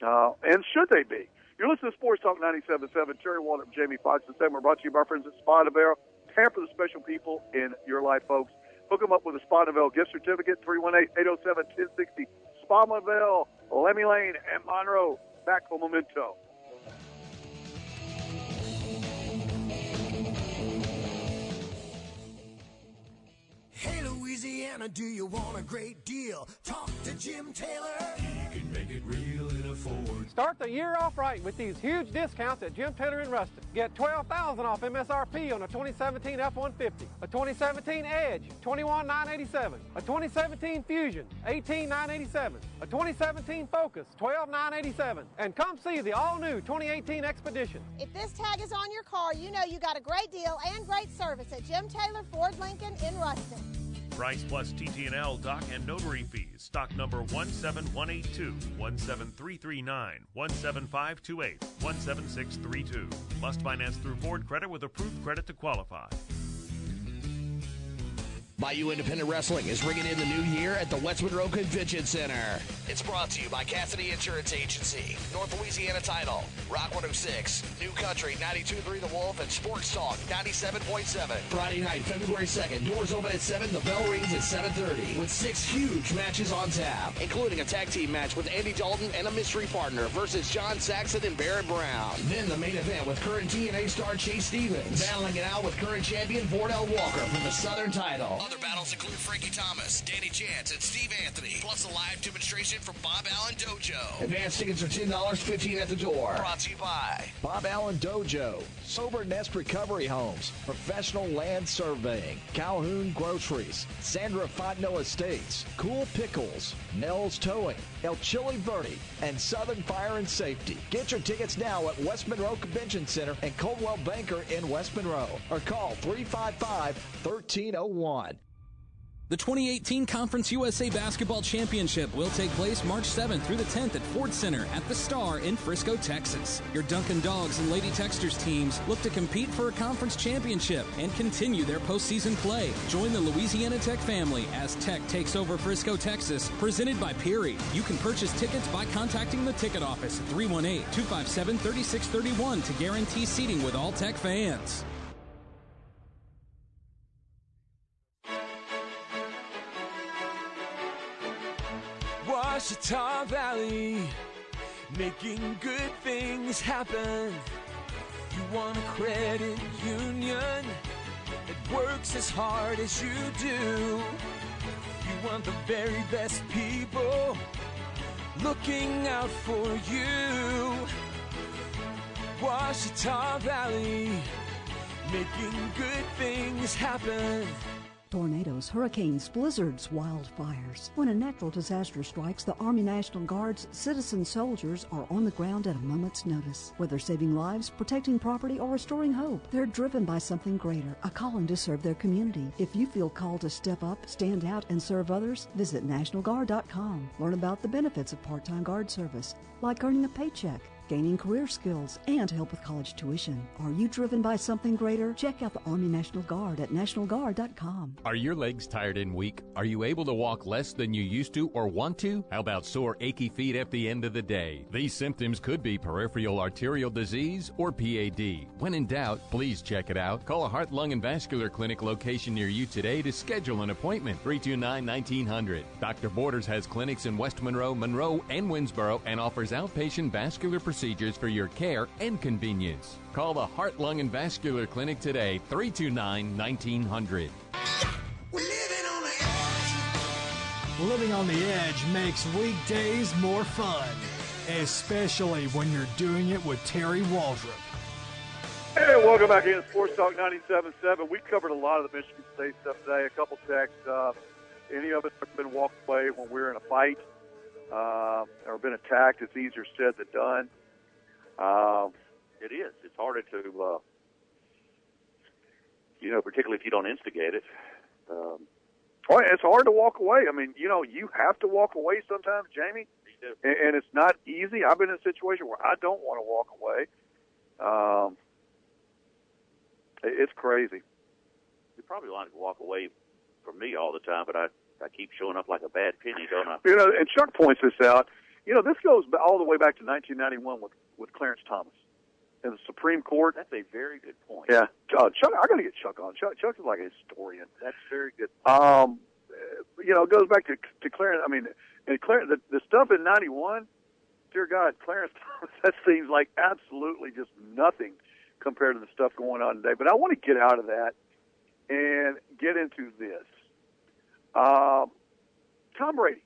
Uh, and should they be? You're listening to Sports Talk 97.7. Terry Waldrop Jamie Foxx. The segment brought to you by our friends at Spa Barrel. Pamper the special people in your life, folks. Hook them up with a Spa Novell gift certificate, 318-807-1060. Spa Novell, Lemmy Lane, and Monroe. Back for Memento. Hey Louisiana, do you want a great deal? Talk to Jim Taylor. He can make it real in a Ford. Start the year off right with these huge discounts at Jim Taylor in Ruston. Get 12000 off MSRP on a 2017 F-150, a 2017 Edge, 21987, a 2017 Fusion, 18987, a 2017 Focus, 12987, and come see the all-new 2018 Expedition. If this tag is on your car, you know you got a great deal and great service at Jim Taylor Ford Lincoln in Ruston. Price plus TTNL dock and notary fees. Stock number 17182, 17339, 17528, 17632. Must finance through Ford Credit with approved credit to qualify. Bayou Independent Wrestling is ringing in the new year at the West Monroe Convention Center. It's brought to you by Cassidy Insurance Agency, North Louisiana Title, Rock 106, New Country 92.3 The Wolf, and Sports Talk 97.7. Friday night, February 2nd, doors open at 7, the bell rings at 7.30, with six huge matches on tap, including a tag team match with Andy Dalton and a mystery partner versus John Saxon and Barrett Brown. Then the main event with current TNA star Chase Stevens, battling it out with current champion Vordell Walker for the Southern title. Other battles include Frankie Thomas, Danny Chance, and Steve Anthony, plus a live demonstration from Bob Allen Dojo. Advance tickets are $10, 15 at the door. Brought to you by Bob Allen Dojo, Sober Nest Recovery Homes, Professional Land Surveying, Calhoun Groceries, Sandra Fontenot Estates, Cool Pickles, Nell's Towing, El Chili Verde, and Southern Fire and Safety. Get your tickets now at West Monroe Convention Center and Coldwell Banker in West Monroe or call 355 1301. The 2018 Conference USA Basketball Championship will take place March 7th through the 10th at Ford Center at the Star in Frisco, Texas. Your Dunkin' Dawgs and Lady Techsters teams look to compete for a conference championship and continue their postseason play. Join the Louisiana Tech family as Tech takes over Frisco, Texas, presented by Peary. You can purchase tickets by contacting the ticket office at 318 257 3631 to guarantee seating with all Tech fans. Ouachita Valley, making good things happen. You want a credit union that works as hard as you do. You want the very best people looking out for you. Ouachita Valley, making good things happen. Tornadoes, hurricanes, blizzards, wildfires. When a natural disaster strikes, the Army National Guard's citizen soldiers are on the ground at a moment's notice. Whether saving lives, protecting property, or restoring hope, they're driven by something greater, a calling to serve their community. If you feel called to step up, stand out, and serve others, visit NationalGuard.com. Learn about the benefits of part-time guard service, like earning a paycheck, gaining career skills, and help with college tuition. Are you driven by something greater? Check out the Army National Guard at NationalGuard.com. Are your legs tired and weak? Are you able to walk less than you used to or want to? How about sore, achy feet at the end of the day? These symptoms could be peripheral arterial disease or PAD. When in doubt, please check it out. Call a heart, lung, and vascular clinic location near you today to schedule an appointment. 329 1900. Dr. Borders has clinics in West Monroe, Monroe, and Winnsboro and offers outpatient vascular procedures for your care and convenience. Call the Heart, Lung, and Vascular Clinic today, 329 1900. Living on the edge makes weekdays more fun, especially when you're doing it with Terry Waldrop. Hey, welcome back in Sports Talk 97.7. We covered a lot of the Michigan State stuff today. A couple texts. Uh, any of us have been walked away when we are in a fight uh, or been attacked? It's easier said than done. Um, It is. It's harder to, uh, you know, particularly if you don't instigate it. Um, well, it's hard to walk away. I mean, you know, you have to walk away sometimes, Jamie, and, and it's not easy. I've been in a situation where I don't want to walk away. Um, it- it's crazy. you probably want to walk away from me all the time, but I, I keep showing up like a bad penny, don't I? You know, and Chuck points this out. You know, this goes all the way back to 1991 with with Clarence Thomas in the Supreme Court. That's a very good point. Yeah, uh, Chuck. I got to get Chuck on. Chuck, Chuck is like a historian. That's very good. Um, you know, it goes back to to Clarence. I mean, and Clarence, the, the stuff in '91. Dear God, Clarence Thomas. That seems like absolutely just nothing compared to the stuff going on today. But I want to get out of that and get into this. Um, Tom Brady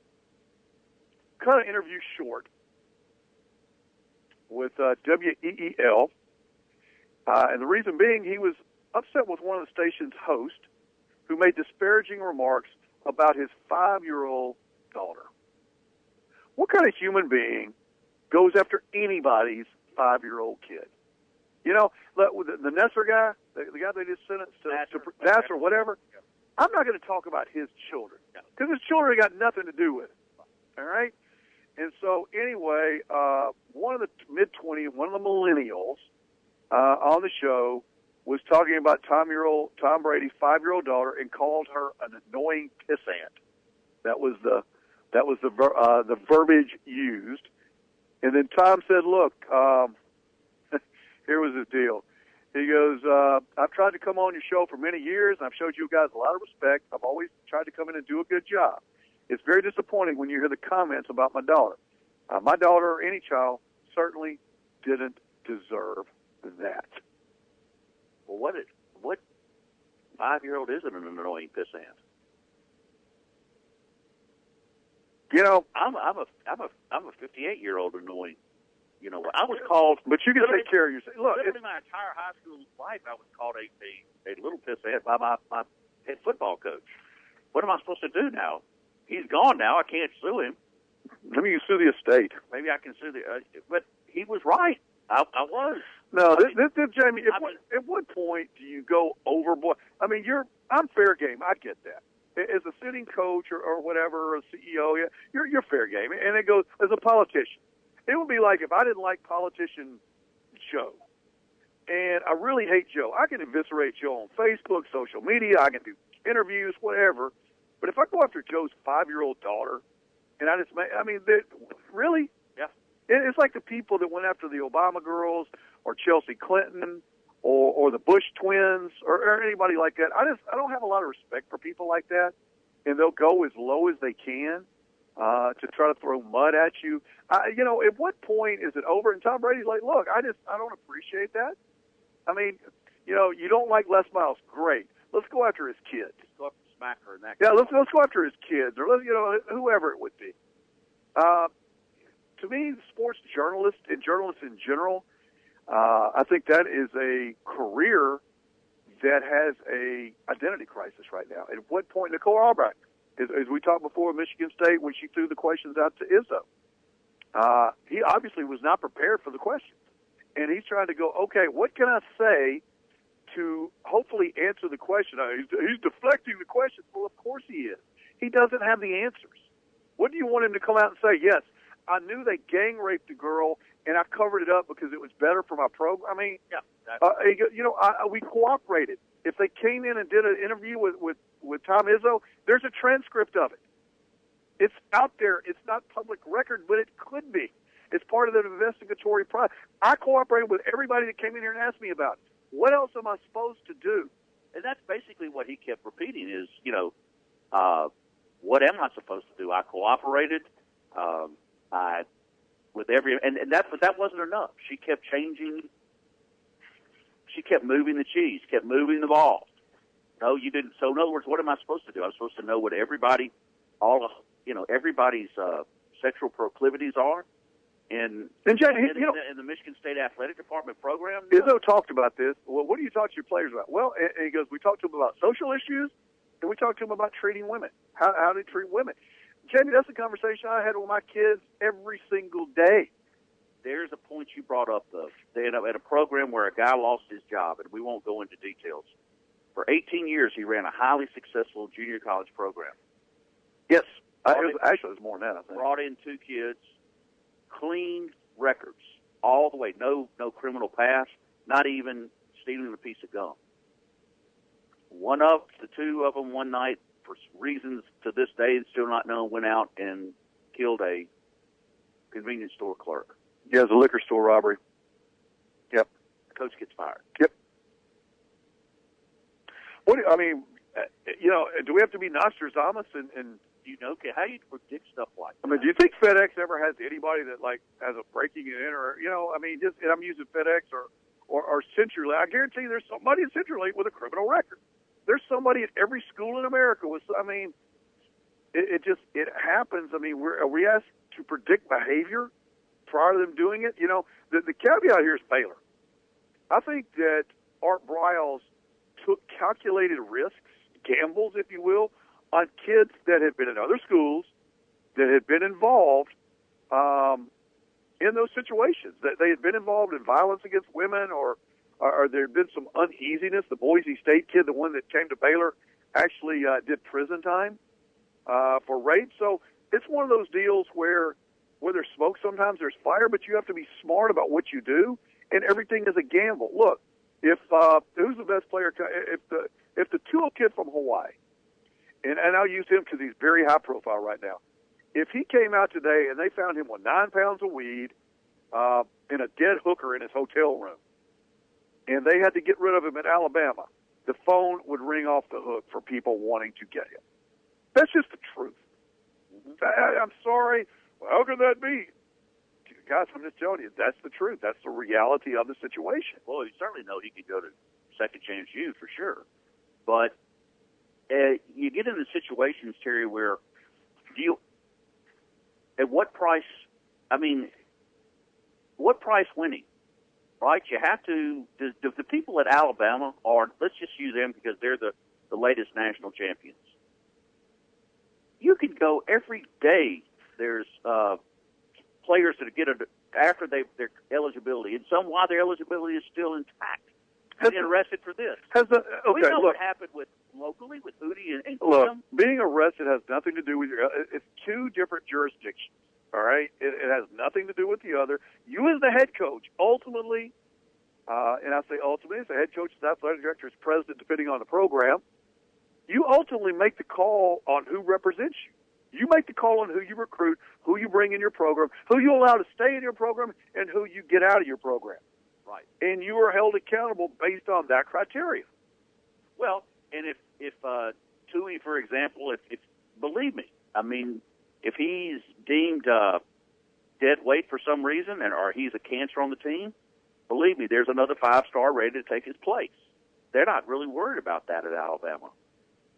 cut an interview short with uh, WEEI, uh, and the reason being he was upset with one of the station's hosts who made disparaging remarks about his five-year-old daughter. What kind of human being goes after anybody's five-year-old kid? You know, the, the Nesser guy, the, the guy they just sentenced to, to Nassar, or whatever. I'm not going to talk about his children because his children got nothing to do with it. All right. And so, anyway, uh, one of the mid 20s, one of the millennials uh, on the show was talking about Tom year old Tom Brady's five year old daughter and called her an annoying pissant. That was the that was the ver- uh, the verbiage used. And then Tom said, "Look, um, here was his deal. He goes, uh, I've tried to come on your show for many years, and I've showed you guys a lot of respect. I've always tried to come in and do a good job. It's very disappointing when you hear the comments about my daughter. Uh, my daughter or any child certainly didn't deserve that. Well, what what five year old isn't an annoying pissant? You know, I'm I'm a I'm a I'm a 58 year old annoying. You know, I was called. But you can take care of yourself. Look, literally my entire high school life, I was called a a, a little pissant by my my head football coach. What am I supposed to do now? He's gone now. I can't sue him. Maybe you sue the estate. Maybe I can sue the. Uh, but he was right. I, I was. No, this, this, this, Jamie. At what, at what point do you go overboard? I mean, you're I'm fair game. I get that. As a sitting coach or, or whatever, or a CEO, yeah, you're you're fair game. And it goes as a politician. It would be like if I didn't like politician Joe, and I really hate Joe. I can eviscerate Joe on Facebook, social media. I can do interviews, whatever. But if I go after Joe's five-year-old daughter, and I just, I mean, they- really, Yeah. it- it's like the people that went after the Obama girls or Chelsea Clinton or, or the Bush twins or, or anybody like that. I just I don't have a lot of respect for people like that, and they'll go as low as they can. uh, to try to throw mud at you. I, you know, at what point is it over? And Tom Brady's like, look, I just I don't appreciate that. I mean, you know, you don't like Les Miles, great. Let's go after his kids. Go after Smacker and that. Yeah, let's let's go after his kids, or let's you know whoever it would be. Uh, to me, sports journalists and journalists in general, uh, I think that is a career that has a identity crisis right now. At what point, Nicole Auerbach, as, as we talked before, Michigan State, when she threw the questions out to Izzo, uh, he obviously was not prepared for the questions, and he's trying to go, okay, what can I say to hopefully answer the question? Uh, he's, he's deflecting the question. Well, of course he is. He doesn't have the answers. What do you want him to come out and say? Yes, I knew they gang raped a girl, and I covered it up because it was better for my program. I mean, yeah, uh, you know, I, we cooperated. If they came in and did an interview with with with Tom Izzo, there's a transcript of it. It's out there. It's not public record, but it could be. It's part of the investigatory process. I cooperated with everybody that came in here and asked me about it. What else am I supposed to do? And that's basically what he kept repeating is, you know, uh, what am I supposed to do? I cooperated. Um, I with every and, and that but that wasn't enough. She kept changing. She kept moving the cheese, kept moving the ball. No, you didn't. So in other words, what am I supposed to do? I'm supposed to know what everybody, all you know, everybody's uh, sexual proclivities are. And and Jay, in, you know, in the Michigan State Athletic Department program, Izzo talked about this. Well, what do you talk to your players about? Well, and, and he goes, we talk to them about social issues, and we talk to them about treating women. How how do they treat women. Jamie, that's a conversation I had with my kids every single day. There's a point you brought up, though. They had a, at a program where a guy lost his job, and we won't go into details. For 18 years, he ran a highly successful junior college program. Yes, I, it was, actually, it was more than that. I think. Brought in two kids, clean records all the way. No, no criminal past. Not even stealing a piece of gum. One of the two of them one night for reasons to this day still not known, went out and killed a convenience store clerk. Yeah, it was a liquor store robbery. Yep. The coach gets fired. Yep. What do, I mean, uh, you know, do we have to be Nostradamus and, and you know, okay, how do you predict stuff like I mean, do you think FedEx ever has anybody that like has a breaking it in or you know, I mean, just and I'm using FedEx or or, or CenturyLink. I guarantee you there's somebody in CenturyLink with a criminal record. There's somebody at every school in America with. I mean, it, it just it happens. I mean, we're are we asked to predict behavior prior to them doing it? You know, the, the caveat here is Baylor. I think that Art Briles took calculated risks, gambles, if you will, on kids that had been in other schools, that had been involved um, in those situations, that they had been involved in violence against women or or, there had been some uneasiness. The Boise State kid, the one that came to Baylor, actually uh, did prison time uh, for rape. So it's one of those deals where where there's smoke, sometimes there's fire, but you have to be smart about what you do, and everything is a gamble. Look, if uh, who's the best player? If the if the Tua kid from Hawaii, and and I'll use him because he's very high profile right now. If he came out today and they found him with nine pounds of weed uh, and a dead hooker in his hotel room, and they had to get rid of him in Alabama, the phone would ring off the hook for people wanting to get him. That's just the truth. Mm-hmm. I, I'm sorry. How can that be? Guys, I'm just telling you, that's the truth. That's the reality of the situation. Well, you certainly know he could go to second chance you for sure. But uh, you get into situations, Terry, where do you, at what price, I mean, what price winning? right? You have to. The, the, people at Alabama are. Let's just use them because they're the the latest national champions. You can go every day. There's uh, players that get it after they their eligibility, and some why their eligibility is still intact. Has been arrested for this. Has the, okay, we know look, what happened with locally with Hootie and, and Look, Clem. being arrested has nothing to do with your. It's two different jurisdictions. All right, it, it has nothing to do with the other. You, as the head coach, ultimately, uh, and I say ultimately, as the head coach, as athletic director, as president, depending on the program, you ultimately make the call on who represents you. You make the call on who you recruit, who you bring in your program, who you allow to stay in your program, and who you get out of your program. Right. And you are held accountable based on that criteria. Well, and if if uh, Tui, for example, if, if believe me, I mean, if he's deemed uh, dead weight for some reason, and or he's a cancer on the team, believe me, there's another five star ready to take his place. They're not really worried about that at Alabama.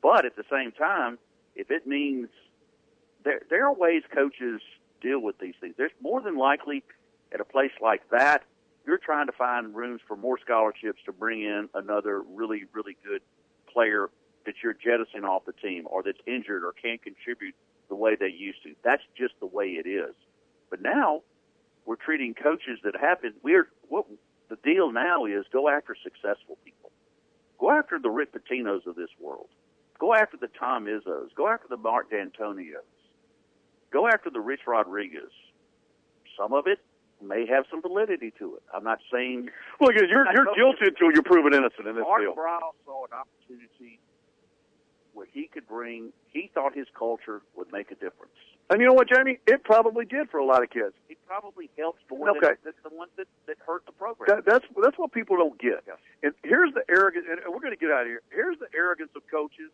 But at the same time, if it means there there are ways coaches deal with these things. There's more than likely at a place like that, you're trying to find rooms for more scholarships to bring in another really, really good player that you're jettisoning off the team or that's injured or can't contribute the way they used to. That's just the way it is. But now we're treating coaches that happen. We're what the deal now is go after successful people. Go after the Rick Pitinos of this world. Go after the Tom Izzos. Go after the Mark Dantonios. Go after the Rich Rodriguez. Some of it may have some validity to it. I'm not saying. Well, you're you're guilty until you're proven innocent in this Mark deal. Brown saw an opportunity where he could bring. He thought his culture would make a difference. And you know what, Jamie? It probably did for a lot of kids. It probably helped more Okay. than, than the ones that, that hurt the program. That, that's that's what people don't get. And here's the arrogance, and we're going to get out of here. Here's the arrogance of coaches,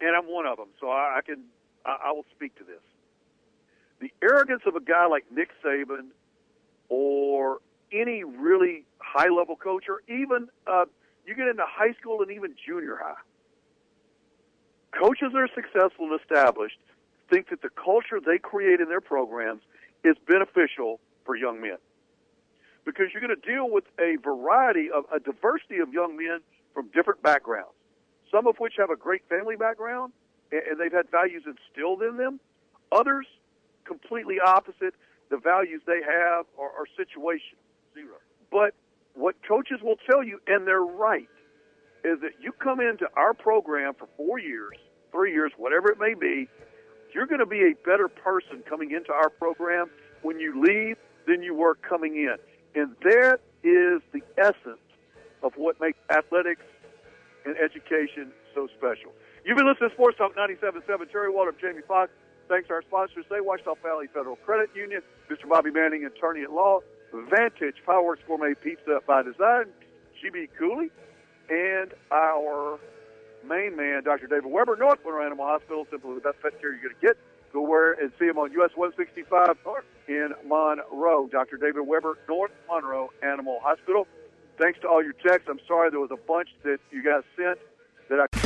and I'm one of them, so I, I can I, I will speak to this. The arrogance of a guy like Nick Saban, or any really high level coach, or even uh, you get into high school and even junior high. Coaches that are successful and established think that the culture they create in their programs is beneficial for young men because you're going to deal with a variety of a diversity of young men from different backgrounds, some of which have a great family background and and they've had values instilled in them. Others, completely opposite. The values they have are, are. Zero. But what coaches will tell you, and they're right, is that you come into our program for four years, three years, whatever it may be, you're going to be a better person coming into our program when you leave than you were coming in. And that is the essence of what makes athletics and education so special. You've been listening to Sports Talk 97.7. Terry Waldrop, Jamie Foxx. Thanks to our sponsors today, Ouachita Valley Federal Credit Union, Mr. Bobby Manning, attorney at law, Vantage Fireworks Gourmet Pizza by Design, GB Cooley, and our main man, Dr. David Weber, North Monroe Animal Hospital, simply the best pet care you're going to get. Go where and see him on US 165 in Monroe. Dr. David Weber, North Monroe Animal Hospital. Thanks to all your texts. I'm sorry there was a bunch that you guys sent that I.